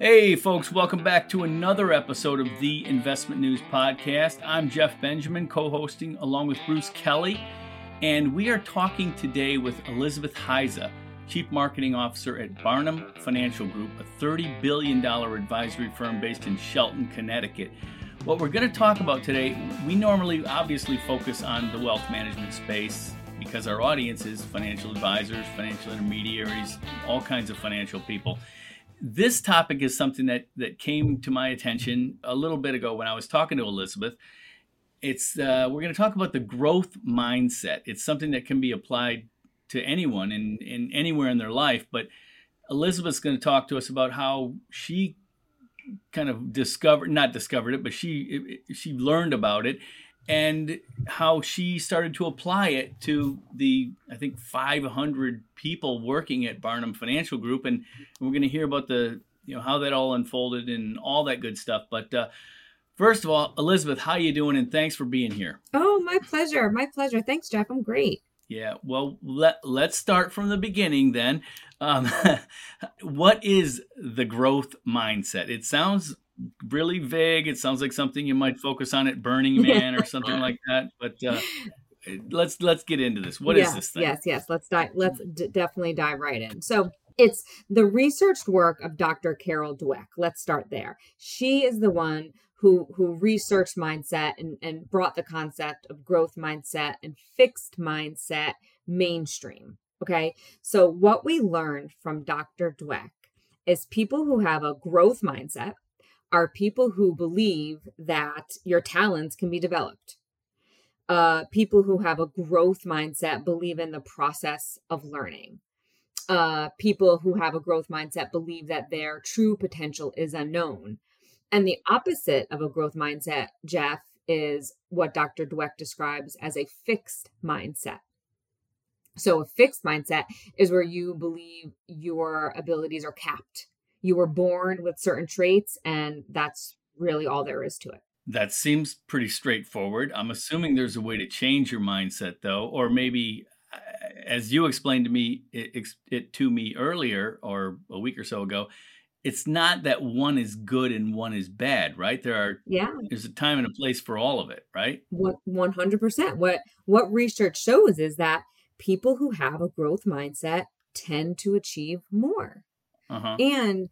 Hey, folks, welcome back to another episode of the Investment News Podcast. I'm Jeff Benjamin, co hosting along with Bruce Kelly, and we are talking today with Elizabeth Hiza, Chief Marketing Officer at Barnum Financial Group, a $30 billion advisory firm based in Shelton, Connecticut. What we're going to talk about today, we normally obviously focus on the wealth management space because our audience is financial advisors, financial intermediaries, all kinds of financial people this topic is something that that came to my attention a little bit ago when I was talking to Elizabeth. It's uh, we're going to talk about the growth mindset. It's something that can be applied to anyone in, in anywhere in their life. But Elizabeth's going to talk to us about how she kind of discovered not discovered it, but she she learned about it and how she started to apply it to the I think 500 people working at Barnum Financial Group, and we're going to hear about the you know how that all unfolded and all that good stuff. But uh, first of all, Elizabeth, how you doing? And thanks for being here. Oh, my pleasure, my pleasure. Thanks, Jeff. I'm great. Yeah, well, let let's start from the beginning then. Um, what is the growth mindset? It sounds really vague. It sounds like something you might focus on at Burning Man or something like that. But uh, let's let's get into this. What yes, is this thing? Yes, yes. Let's dive. Let's d- definitely dive right in. So it's the researched work of Dr. Carol Dweck. Let's start there. She is the one who who researched mindset and, and brought the concept of growth mindset and fixed mindset mainstream. Okay. So what we learned from Dr. Dweck is people who have a growth mindset, are people who believe that your talents can be developed. Uh, people who have a growth mindset believe in the process of learning. Uh, people who have a growth mindset believe that their true potential is unknown. And the opposite of a growth mindset, Jeff, is what Dr. Dweck describes as a fixed mindset. So, a fixed mindset is where you believe your abilities are capped you were born with certain traits and that's really all there is to it. That seems pretty straightforward. I'm assuming there's a way to change your mindset though or maybe uh, as you explained to me it, it to me earlier or a week or so ago it's not that one is good and one is bad right? There are yeah. there's a time and a place for all of it right? What 100% what what research shows is that people who have a growth mindset tend to achieve more uh-huh. And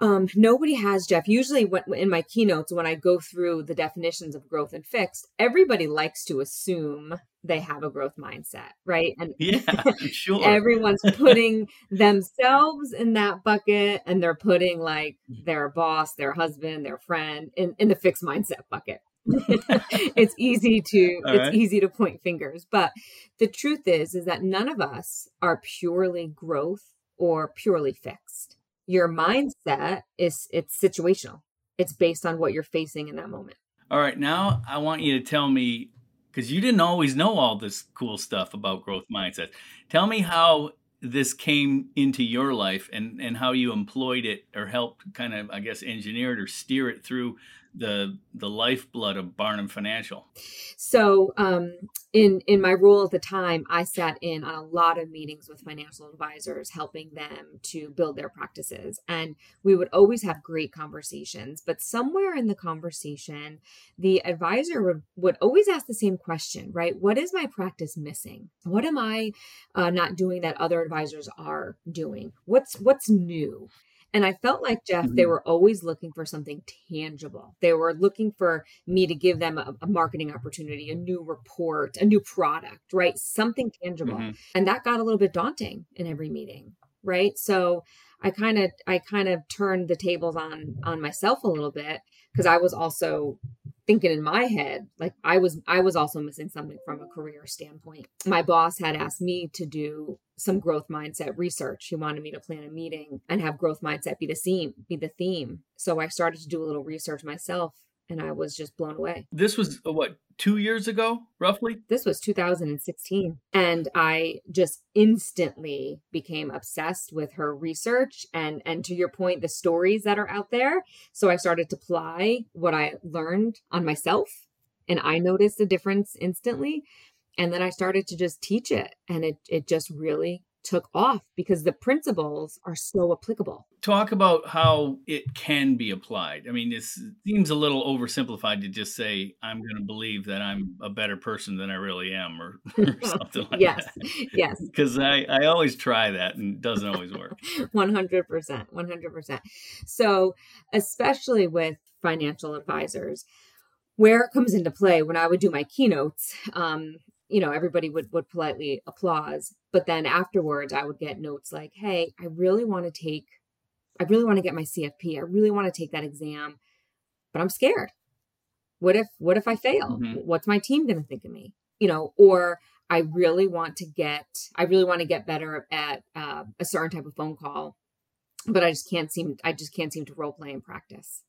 um, nobody has Jeff. Usually, when, in my keynotes, when I go through the definitions of growth and fixed, everybody likes to assume they have a growth mindset, right? And yeah, sure. everyone's putting themselves in that bucket, and they're putting like their boss, their husband, their friend in, in the fixed mindset bucket. it's easy to All it's right. easy to point fingers, but the truth is is that none of us are purely growth or purely fixed. Your mindset is it's situational. It's based on what you're facing in that moment. All right, now I want you to tell me because you didn't always know all this cool stuff about growth mindset. Tell me how this came into your life and and how you employed it or helped kind of I guess engineer it or steer it through the the lifeblood of Barnum Financial. So, um, in in my role at the time, I sat in on a lot of meetings with financial advisors, helping them to build their practices, and we would always have great conversations. But somewhere in the conversation, the advisor would would always ask the same question, right? What is my practice missing? What am I uh, not doing that other advisors are doing? What's what's new? And I felt like Jeff, mm-hmm. they were always looking for something tangible. They were looking for me to give them a, a marketing opportunity, a new report, a new product, right? Something tangible. Mm-hmm. And that got a little bit daunting in every meeting, right? So I kind of I kind of turned the tables on on myself a little bit because I was also thinking in my head like i was i was also missing something from a career standpoint. My boss had asked me to do some growth mindset research. He wanted me to plan a meeting and have growth mindset be the theme be the theme. So i started to do a little research myself and I was just blown away. This was uh, what two years ago, roughly. This was 2016, and I just instantly became obsessed with her research and and to your point, the stories that are out there. So I started to apply what I learned on myself, and I noticed a difference instantly. And then I started to just teach it, and it it just really took off because the principles are so applicable. Talk about how it can be applied. I mean, this seems a little oversimplified to just say, I'm going to believe that I'm a better person than I really am, or, or something like yes. that. Yes. Yes. Because I, I always try that and it doesn't always work. 100%. 100%. So, especially with financial advisors, where it comes into play when I would do my keynotes, um, you know, everybody would would politely applause, but then afterwards I would get notes like, "Hey, I really want to take I really want to get my CFP. I really want to take that exam, but I'm scared. What if what if I fail? Mhm. What's my team going to think of me? You know, or I really want to get I really want to get better at uh, a certain type of phone call, but I just can't seem I just can't seem to role play in practice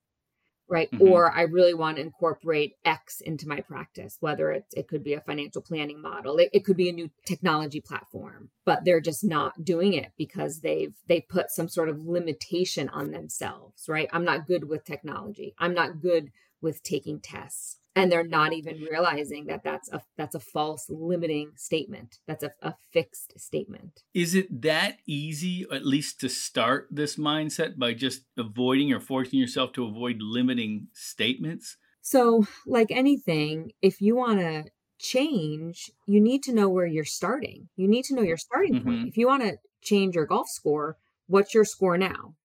right? Mhm. or i really want to incorporate x into my practice whether it's it could be a financial planning model it, it could be a new technology platform but they're just not doing it because they've they put some sort of limitation on themselves right? I'm not good with technology. I'm not good with taking tests and they're not even realizing that that's a that's a false limiting statement that's a, a fixed statement Is it that easy, at least to start this mindset by just avoiding or forcing yourself to avoid limiting statements? So, like anything, if you want to change, you need to know where you're starting. You need to know your starting point. Mhm. If you want to change your golf score, what's your score now?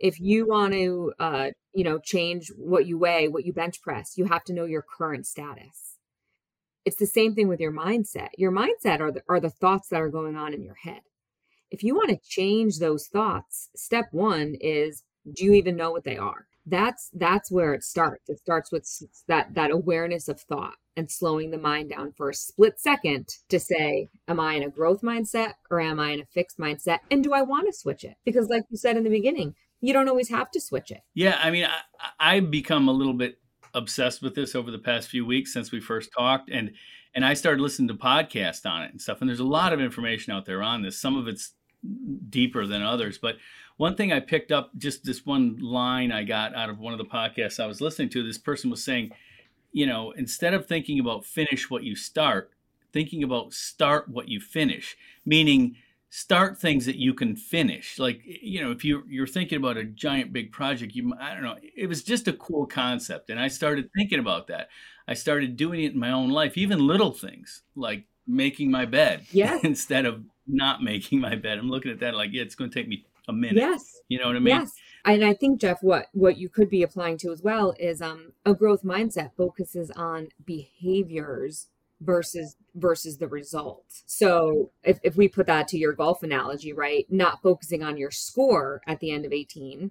If you want to, uh, you know, change what you weigh, what you bench press, you have to know your current status. It's the same thing with your mindset. Your mindset are the, are the thoughts that are going on in your head. If you want to change those thoughts, step one is do you even know what they are? That's that's where it starts. It starts with that that awareness of thought and slowing the mind down for a split second to say, am I in a growth mindset or am I in a fixed mindset? And do I want to switch it? Because like you said in the beginning, you don't always have to switch it. Yeah, I mean, I, I've become a little bit obsessed with this over the past few weeks since we first talked, and and I started listening to podcasts on it and stuff. And there's a lot of information out there on this. Some of it's deeper than others, but one thing I picked up, just this one line I got out of one of the podcasts I was listening to, this person was saying, you know, instead of thinking about finish what you start, thinking about start what you finish, meaning start things that you can finish. Like, you know, if you you're thinking about a giant big project, you I don't know, it was just a cool concept and I started thinking about that. I started doing it in my own life, even little things like making my bed Yes. instead of not making my bed. I'm looking at that like, yeah, it's going to take me a minute. Yes. You know what I mean? Yes. And I think Jeff, what what you could be applying to as well is um a growth mindset focuses on behaviors versus versus the result. So if, if we put that to your golf analogy, right? Not focusing on your score at the end of 18,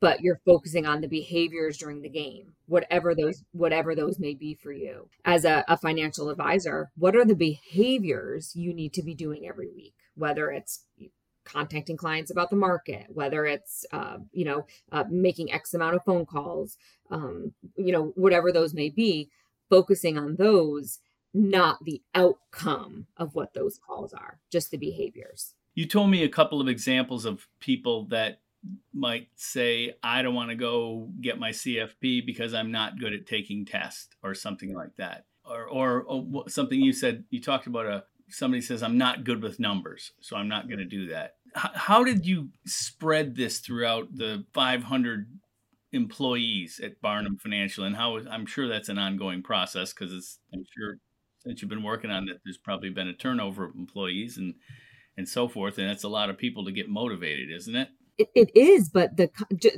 but you're focusing on the behaviors during the game, whatever those whatever those may be for you. As a, a financial advisor, what are the behaviors you need to be doing every week? Whether it's contacting clients about the market, whether it's uh, you know uh, making X amount of phone calls, um, you know whatever those may be, focusing on those, not the outcome of what those calls are, just the behaviors. You told me a couple of examples of people that might say, I don't want to go get my CFP because I'm not good at taking tests or something like that. Or, or, or something you said, you talked about a somebody says, I'm not good with numbers, so I'm not going to do that. H- how did you spread this throughout the 500 employees at Barnum Financial? And how I'm sure that's an ongoing process because it's, I'm sure since you've been working on it, there's probably been a turnover of employees and, and so forth. And that's a lot of people to get motivated, isn't it? It, it is, but the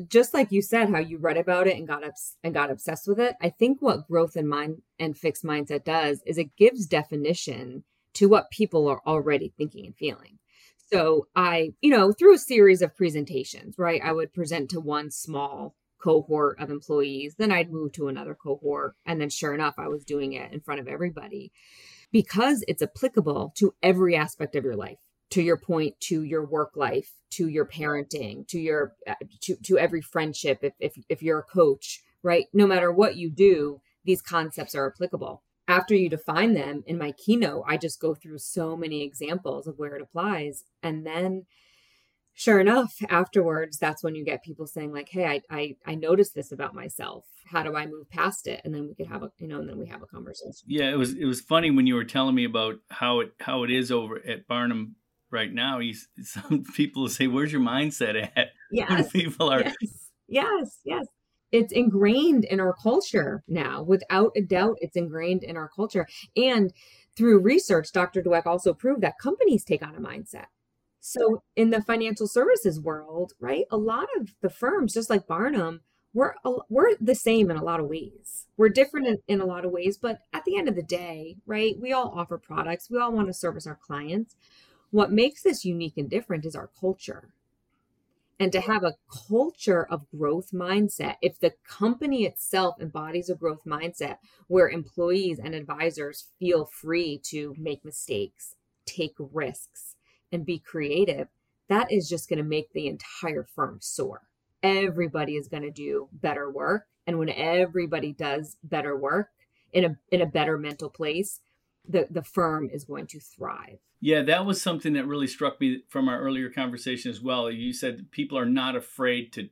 just like you said, how you read about it and got ups- and got obsessed with it. I think what growth and mind and fixed mindset does is it gives definition to what people are already thinking and feeling. So I, you know, through a series of presentations, right? I would present to one small cohort of employees, then I'd move to another cohort, and then sure enough, I was doing it in front of everybody. Because it's applicable to every aspect of your life to your point to your work life to your parenting to your uh, to, to every friendship if, if if you're a coach right? No matter what you do these concepts are applicable. After you define them in my keynote i just go through so many examples of where it applies and then sure enough afterwards that's when you get people saying like hey i i, I noticed this about myself how do i move past it and then we could have a you know and then we have a conversation Yeah, it was it was funny when you were telling me about how it how it is over at Barnum right now. He's some people say, "Where's your mindset at?" Yes, people are. Yes, yes, yes. It's ingrained in our culture now, without a doubt. It's ingrained in our culture, and through research, Dr. Dweck also proved that companies take on a mindset. So in the financial services world, right, a lot of the firms, just like Barnum, we're we're the same in a lot of ways. We're different in, in a lot of ways, but at the end of the day, right, we all offer products. We all want to service our clients. What makes this unique and different is our culture. And to have a culture of growth mindset, if the company itself embodies a growth mindset where employees and advisors feel free to make mistakes, take risks, and be creative, that is just going to make the entire firm soar. Everybody is going to do better work. And when everybody does better work in a in a better mental place, the, the firm is going to thrive. Yeah, that was something that really struck me from our earlier conversation as well. You said people are not afraid to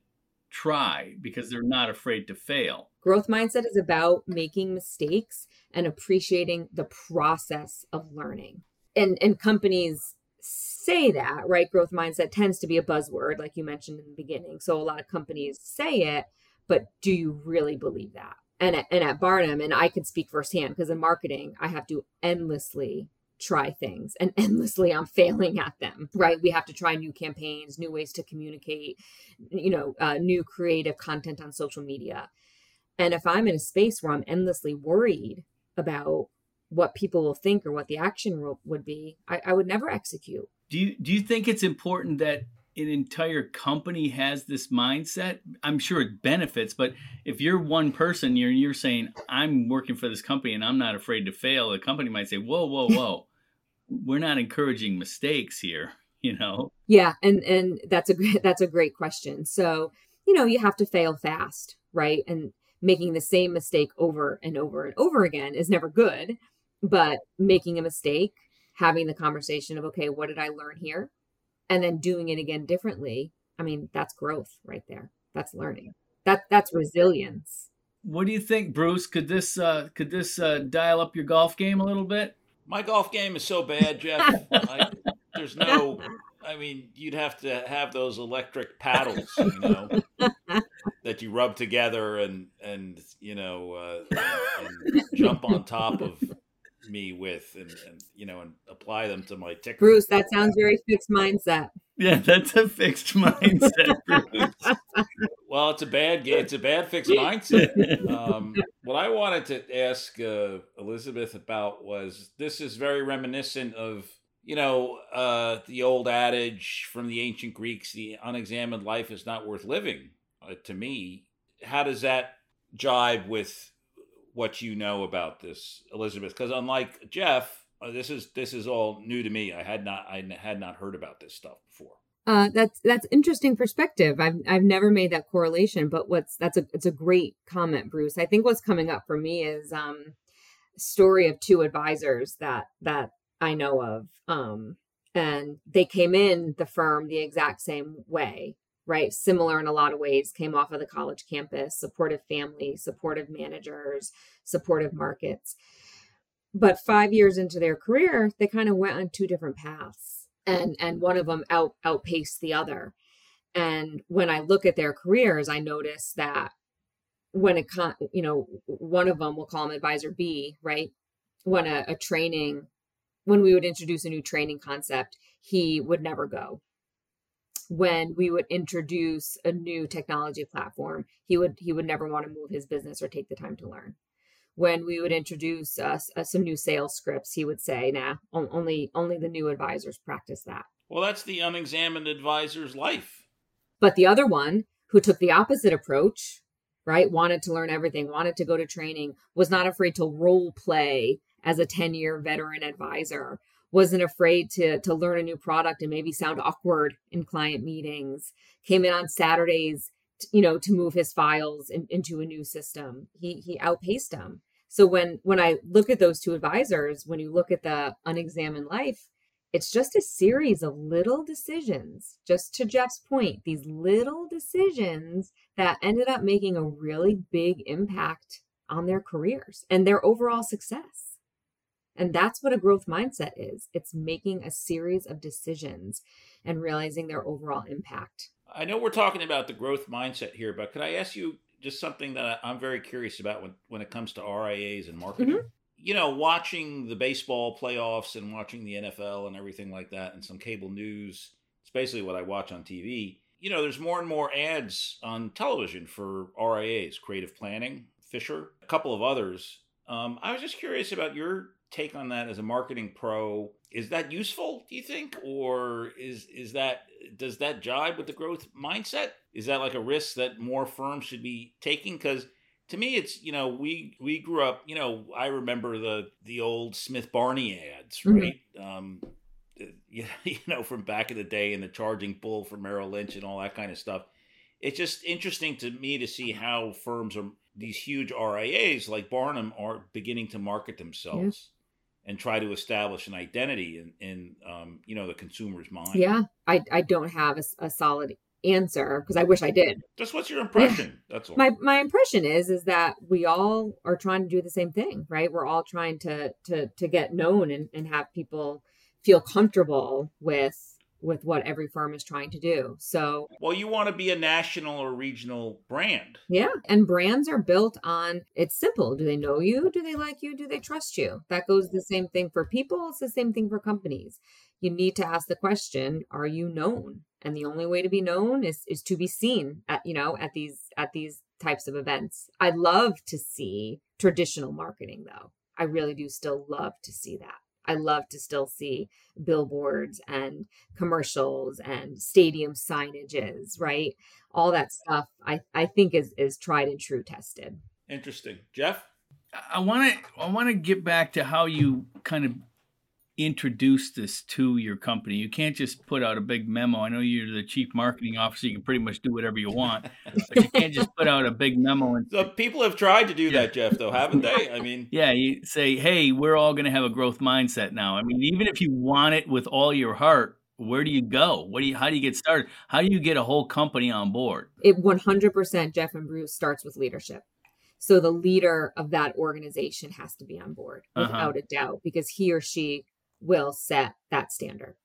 try because they're not afraid to fail. Growth mindset is about making mistakes and appreciating the process of learning. And and companies say that, right? Growth mindset tends to be a buzzword, like you mentioned in the beginning. So a lot of companies say it, but do you really believe that? And at, and at Barnum, and I can speak firsthand because in marketing, I have to endlessly try things and endlessly I'm failing at them, right? We have to try new campaigns, new ways to communicate, you know, uh, new creative content on social media. And if I'm in a space where I'm endlessly worried about what people will think or what the action would be, I, I would never execute. Do you do you think it's important that an entire company has this mindset? I'm sure it benefits, but if you're one person, you're you're saying I'm working for this company and I'm not afraid to fail. The company might say, "Whoa, whoa, whoa, we're not encouraging mistakes here." You know? Yeah, and and that's a that's a great question. So you know you have to fail fast, right? And making the same mistake over and over and over again is never good but making a mistake having the conversation of okay what did i learn here? And then doing it again differently. I mean that's growth right there. That's learning. That that's resilience. What do you think bruce? Could this uh could this uh dial up your golf game a little bit? My golf game is so bad jeff. I, there's no i mean you'd have to have those electric paddles you know that you rub together and and you know uh, and, and jump on top of me with and, and you know and apply them to my tick. Bruce, that sounds very fixed mindset. Yeah, that's a fixed mindset. well, it's a bad it's a bad fixed mindset. Um, what I wanted to ask uh, Elizabeth about was this is very reminiscent of you know uh, the old adage from the ancient Greeks: the unexamined life is not worth living. Uh, to me, how does that jibe with what you know about this, Elizabeth, because unlike Jeff, uh, this is this is all new to me. I had not I had not heard about this stuff before. Uh, that's that's interesting perspective. I've I've never made that correlation, but what's that's a it's a great comment, Bruce. I think what's coming up for me is um story of two advisors that that I know of. Um, and they came in the firm the exact same way right? Similar in a lot of ways, came off of the college campus, supportive family, supportive managers, supportive markets. But five years into their career, they kind of went on two different paths. And and one of them out outpaced the other. And when I look at their careers, I notice that when it con you know, one of them we'll call him advisor B, right? When a, a training, when we would introduce a new training concept, he would never go when we would introduce a new technology platform he would he would never want to move his business or take the time to learn. When we would introduce uh, some new sales scripts he would say nah only only the new advisors practice that. Well that's the unexamined advisor's life. But the other one who took the opposite approach right wanted to learn everything wanted to go to training was not afraid to role play as a 10 year veteran advisor wasn't afraid to to learn a new product and maybe sound awkward in client meetings came in on saturdays you know to move his files in, into a new system. He he outpaced them so when when i look at those two advisors when you look at the unexamined life it's just a series of little decisions just to jeff's point these little decisions that ended up making a really big impact on their careers and their overall success And that's what a growth mindset is it's making a series of decisions and realizing their overall impact. I know we're talking about the growth mindset here, but could I ask you just something that I'm very curious about when, when it comes to RIAs and marketing? Mm-hmm. You know, watching the baseball playoffs and watching the NFL and everything like that, and some cable news. It's basically what I watch on TV. You know, there's more and more ads on television for RIAs, creative planning, Fisher, a couple of others. Um, I was just curious about your take on that as a marketing pro. Is that useful, do you think? Or is is that does that jibe with the growth mindset? Is that like a risk that more firms should be taking? Because to me it's you know we we grew up you know i remember the the old smith barney ads mm-hmm. right mm-hmm. um you know from back in the day and the charging bull for merrill lynch and all that kind of stuff it's just interesting to me to see how firms are these huge rias like barnum are beginning to market themselves and try to establish an identity in, in um, you know the consumer's mind. Yeah, I, I don't have a, a solid answer because I wish I did. Just what's your impression? That's all. My my impression is is that we all are trying to do the same thing, right? We're all trying to to to get known and, and have people feel comfortable with with what every firm is trying to do. So, well, you want to be a national or regional brand. Yeah. And brands are built on it's simple. Do they know you? Do they like you? Do they trust you? That goes the same thing for people. It's the same thing for companies. You need to ask the question, are you known? And the only way to be known is is to be seen at, you know, at these at these types of events. I love to see traditional marketing though. I really do still love to see that. I love to still see billboards and commercials and stadium signages, right? All that stuff I, I think is is tried and true tested. Interesting. Jeff? I want to I want to get back to how you kind of introduce this to your company. You can't just put out a big memo. I know you're the chief marketing officer. You can pretty much do whatever you want, but you can't just put out a big memo. And so people have tried to do that, Jeff, though, haven't they? I mean, yeah, you say, hey, we're all going to have a growth mindset now. I mean, even if you want it with all your heart, where do you go? What do you? How do you get started? How do you get a whole company on board? It 100% Jeff and Bruce starts with leadership. So the leader of that organization has to be on board uh-huh. without uh-huh. a doubt because he or she will set that standard.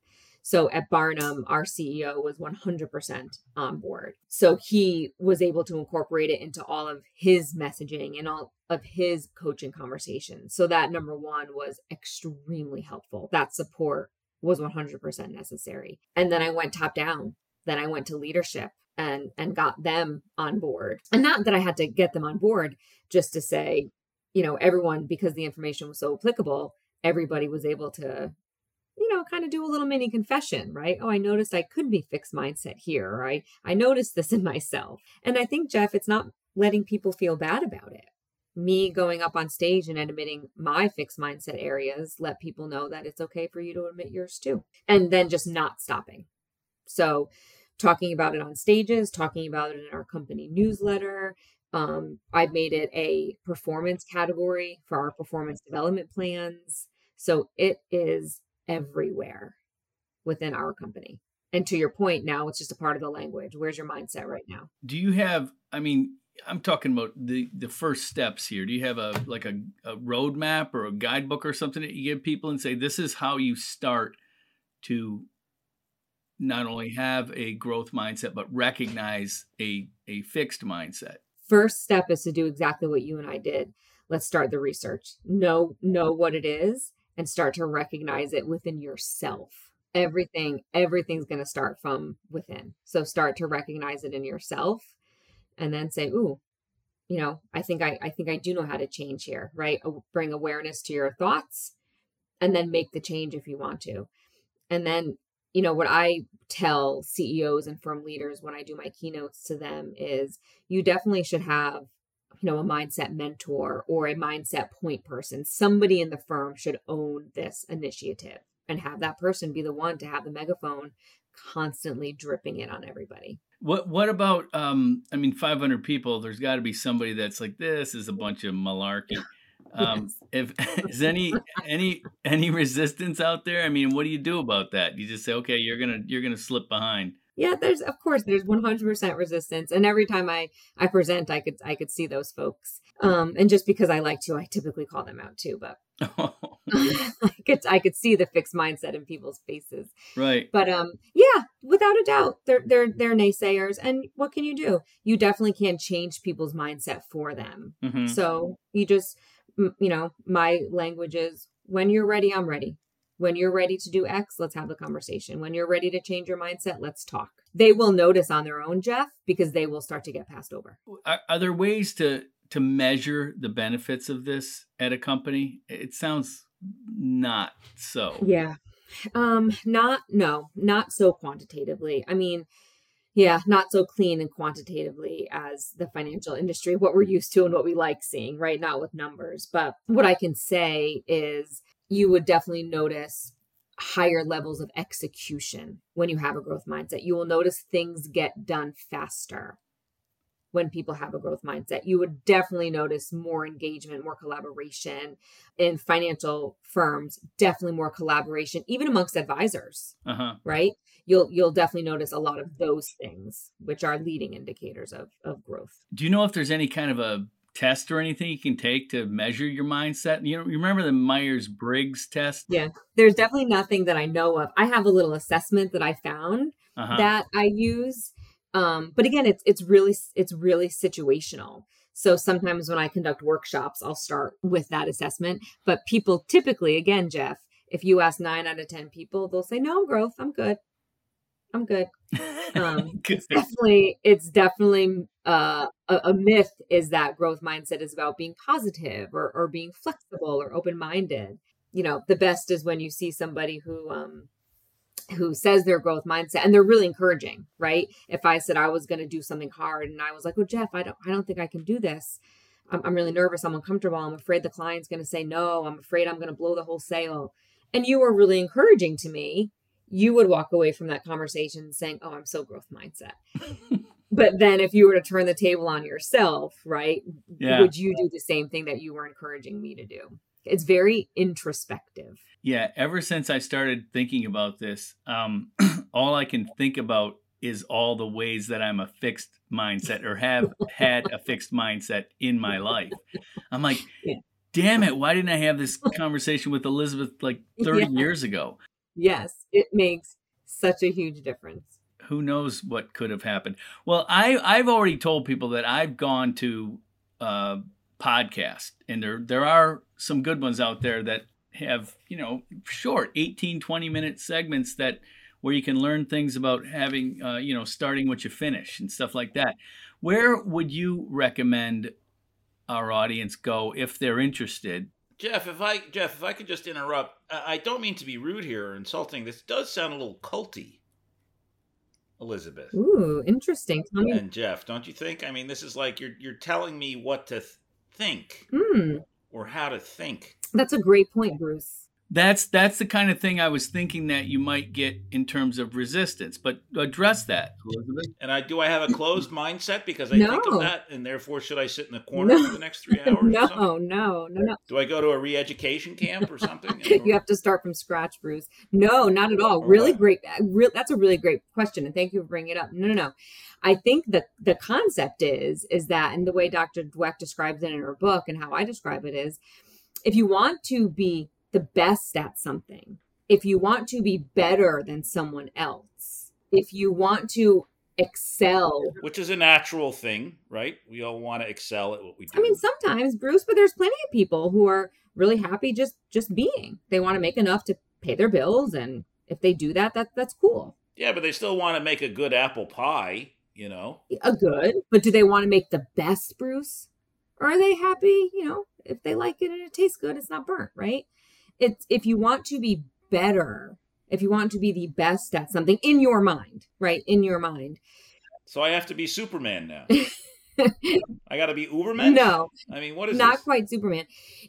So at Barnum, our CEO was 100% on board. So he was able to incorporate it into all of his messaging and all of his coaching conversations. So that number one was extremely helpful. That support was 100% necessary. And then I went top down. Then I went to leadership and and got them on board. And not that I had to get them on board just to say, you know, everyone because the information was so applicable, everybody was able to you know kind of do a little mini confession right? Oh i noticed i could be fixed mindset here right i noticed this in myself. And i think jeff it's not letting people feel bad about it. Me going up on stage and admitting my fixed mindset areas let people know that it's okay for you to admit yours too and then just not stopping. So talking about it on stages talking about it in our company newsletter um, i've made it a performance category for our performance development plans so it is everywhere within our company. And to your point, now it's just a part of the language. Where's your mindset right now? Do you have, I mean, I'm talking about the the first steps here. Do you have a like a, a roadmap or a guidebook or something that you give people and say this is how you start to not only have a growth mindset but recognize a a fixed mindset? First step is to do exactly what you and I did. Let's start the research. Know know what it is and start to recognize it within yourself. Everything, everything's going to start from within. So start to recognize it in yourself and then say, ooh, you know, I think I, I think I do know how to change here, right? Bring awareness to your thoughts and then make the change if you want to. And then, you know, what I tell CEOs and firm leaders when I do my keynotes to them is you definitely should have you know a mindset mentor or a mindset point person. Somebody in the firm should own this initiative and have that person be the one to have the megaphone constantly dripping it on everybody. What what about um i mean 500 people there's got to be somebody that's like this is a bunch of malarkey. Um yes. if is any any any resistance out there? I mean what do you do about that? You just say okay you're gonna you're gonna slip behind yeah there's of course there's 100% resistance and every time i i present i could i could see those folks um and just because i like to i typically call them out too but I could I could see the fixed mindset in people's faces. Right. But um yeah, without a doubt, they're they're they're naysayers and what can you do? You definitely can't change people's mindset for them. Mhm. So you just you know, my language is when you're ready, I'm ready. When you're ready to do X, let's have the conversation. When you're ready to change your mindset, let's talk. They will notice on their own, Jeff, because they will start to get passed over. Are, are there ways to to measure the benefits of this at a company? It sounds not so. Yeah. Um not no, not so quantitatively. I mean, yeah, not so clean and quantitatively as the financial industry, what we're used to and what we like seeing, right? Not with numbers. But what I can say is you would definitely notice higher levels of execution when you have a growth mindset. You will notice things get done faster when people have a growth mindset. You would definitely notice more engagement, more collaboration in financial firms, definitely more collaboration, even amongst advisors, Uh huh. right? You'll you'll definitely notice a lot of those things, which are leading indicators of of growth. Do you know if there's any kind of a test or anything you can take to measure your mindset? You know, you remember the Myers Briggs test? Yeah. There's definitely nothing that I know of. I have a little assessment that I found Uh-huh. that I use. Um, but again, it's it's really it's really situational. So sometimes when I conduct workshops, I'll start with that assessment. But people typically, again, Jeff, if you ask nine out of ten people, they'll say, "No, I'm growth. I'm good. I'm good." Um, Good. it's definitely it's definitely uh, a, a myth is that growth mindset is about being positive or or being flexible or open minded. You know, the best is when you see somebody who um who says their growth mindset and they're really encouraging, right? If I said I was going to do something hard and I was like, "Oh, Jeff, I don't I don't think I can do this." I'm, I'm really nervous. I'm uncomfortable. I'm afraid the client's going to say no. I'm afraid I'm going to blow the whole sale. And you were really encouraging to me. You would walk away from that conversation saying, "Oh, I'm so growth mindset." but then if you were to turn the table on yourself, right? Yeah. Would you do the same thing that you were encouraging me to do? It's very introspective. Yeah, ever since I started thinking about this, um, all I can think about is all the ways that I'm a fixed mindset or have had a fixed mindset in my life. I'm like, Yeah. damn it, why didn't I have this conversation with Elizabeth like 30 Yeah. years ago? Yes, it makes such a huge difference. Who knows what could have happened? Well, I, I've already told people that I've gone to uh, podcast, and there there are some good ones out there that have you know short 18 20 minute segments that where you can learn things about having uh, you know starting what you finish and stuff like that where would you recommend our audience go if they're interested Jeff, if I Jeff, if I could just interrupt, I I don't mean to be rude here or insulting. This does sound a little culty, Elizabeth Ooh, interesting. Tell me. and Jeff. Don't you think? I mean, this is like you're you're telling me what to th- think Hmm, or how to think. that's a great point, Bruce. That's that's the kind of thing i was thinking that you might get in terms of resistance but address that elizabeth And I do I have a closed mindset because I think of that, and therefore should I sit in the corner No. for the next three hours? or no, no, no, no. Do I go to a re-education camp or something? You have to start from scratch, Bruce. No, not at all. Or Really what? great. uh, Real, that's a really great question, and thank you for bringing it up. No, no, no. I think that the concept is is that, and the way Dr. Dweck describes it in her book, and how I describe it is, if you want to be the best at something, if you want to be better than someone else, if you want to excel Which is a natural thing, right? We all want to excel at what we do. I mean, sometimes, Bruce, but there's plenty of people who are really happy just just being. They want to make enough to pay their bills, and if they do that, that that's cool. yeah, but they still want to make a good apple pie, you know. A good, but do they want to make the best, Bruce? Or are they happy? You know, if they like it and it tastes good, it's not burnt, right? It's if you want to be better, if you want to be the best at something in your mind, right? In your mind. So I have to be Superman now. I got to be Uberman. No, I mean, what is not this? quite Superman.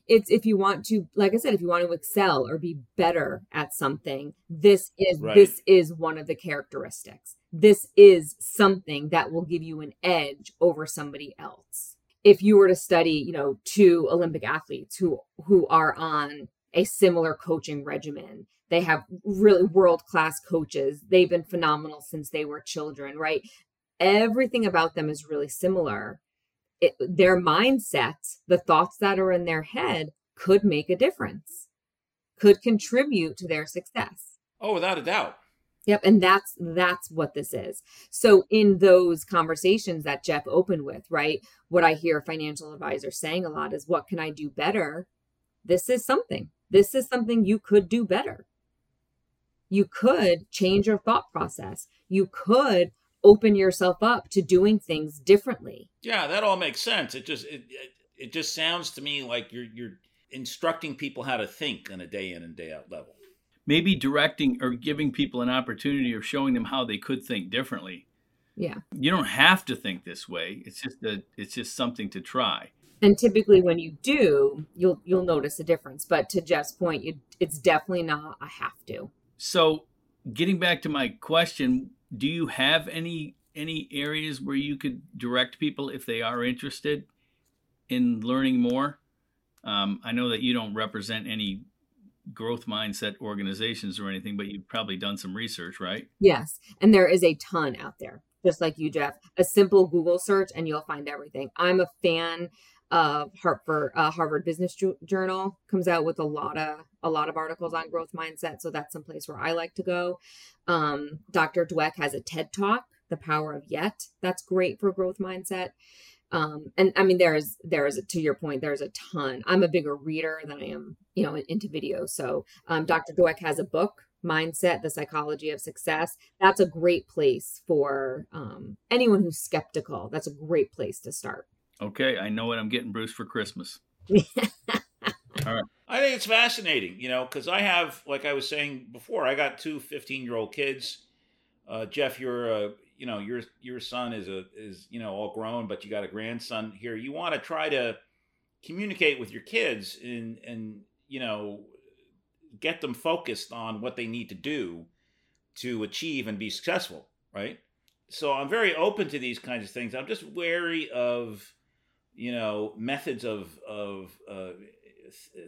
It's if you want to, like I said, if you want to excel or be better at something, this is Right. this is one of the characteristics. This is something that will give you an edge over somebody else. If you were to study, you know, two Olympic athletes who who are on a similar coaching regimen, They have really world class coaches. They've been phenomenal since they were children, right? Everything about them is really similar. It, their mindset, the thoughts that are in their head, could make a difference, could contribute to their success. Oh, without a doubt. Yep, and that's that's what this is. So in those conversations that Jeff opened with, right? What I hear financial advisors saying a lot is what can I do better? This is something. This is something you could do better. You could change your thought process. You could open yourself up to doing things differently. Yeah, that all makes sense. It just it it just sounds to me like you're you're instructing people how to think on a day in and day out level maybe directing or giving people an opportunity or showing them how they could think differently. Yeah. You don't have to think this way. It's just a it's just something to try. And typically when you do, you'll you'll notice a difference, but to Jeff's point, you, it's definitely not a have to. So, getting back to my question, do you have any any areas where you could direct people if they are interested in learning more? Um, I know that you don't represent any growth mindset organizations or anything, but you've probably done some research, right? Yes. And there is a ton out there, just like you, Jeff. A simple Google search and you'll find everything. I'm a fan of Hartford uh, Harvard Business Journal comes out with a lot of a lot of articles on growth mindset, so that's some place where I like to go. Um, Dr. Dweck has a TED Talk, The Power of Yet. That's great for growth mindset um and i mean there's there's to your point there's a ton i'm a bigger reader than i am you know into video so um, dr dweck has a book mindset the psychology of success that's a great place for um, anyone who's skeptical that's a great place to start okay i know what i'm getting bruce for christmas. All right. I think it's fascinating you know because i have like i was saying before i got two 15 year old kids. Uh, jeff you're a you know your your son is a is you know all grown but you got a grandson here. You want to try to communicate with your kids and and you know get them focused on what they need to do to achieve and be successful right? So i'm very open to these kinds of things. I'm just wary of you know methods of of uh,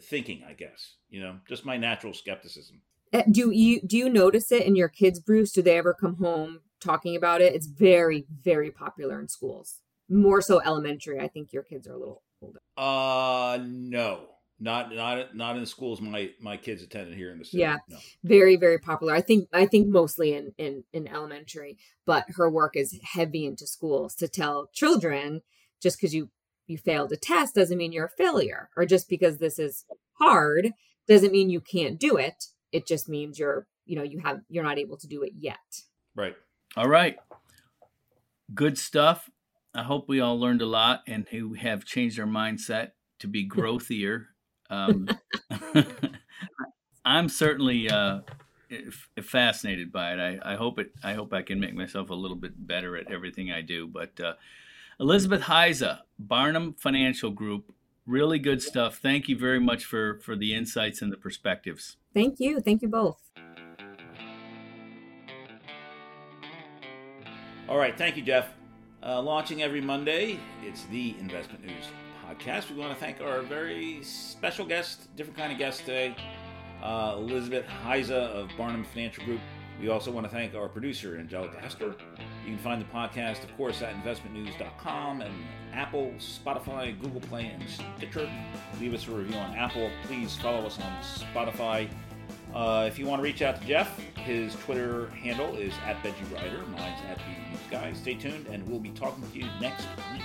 thinking i guess you know just my natural skepticism eh, do you do you notice it in your kids bruce do they ever come home talking about it. It's very, very popular in schools. More so elementary. I think your kids are a little older. Uh no. Not not not in the schools my my kids attended here in the city. Yeah. No. Very, very popular. I think I think mostly in, in in elementary, but her work is heavy into schools to tell children just because you you failed a test doesn't mean you're a failure. Or just because this is hard doesn't mean you can't do it. It just means you're, you know, you have you're not able to do it yet. Right. All right. Good stuff. I hope we all learned a lot and who have changed our mindset to be growthier. Um, I'm certainly uh, fascinated by it. I, I, hope it. I hope I can make myself a little bit better at everything I do. But uh, Elizabeth Hiza, Barnum Financial Group, really good stuff. Thank you very much for for the insights and the perspectives. Thank you. Thank you both. All right, thank you, Jeff. Uh, launching every Monday, it's the Investment News Podcast. We want to thank our very special guest, different kind of guest today, uh, Elizabeth Hiza of Barnum Financial Group. We also want to thank our producer, Angelica Hester. You can find the podcast, of course, at investmentnews.com and Apple, Spotify, Google Play, and Stitcher. Leave us a review on Apple. Please follow us on Spotify. Uh, if you want to reach out to Jeff, his Twitter handle is at Benji Rider. Mine's at the News Guy. Stay tuned, and we'll be talking to you next week.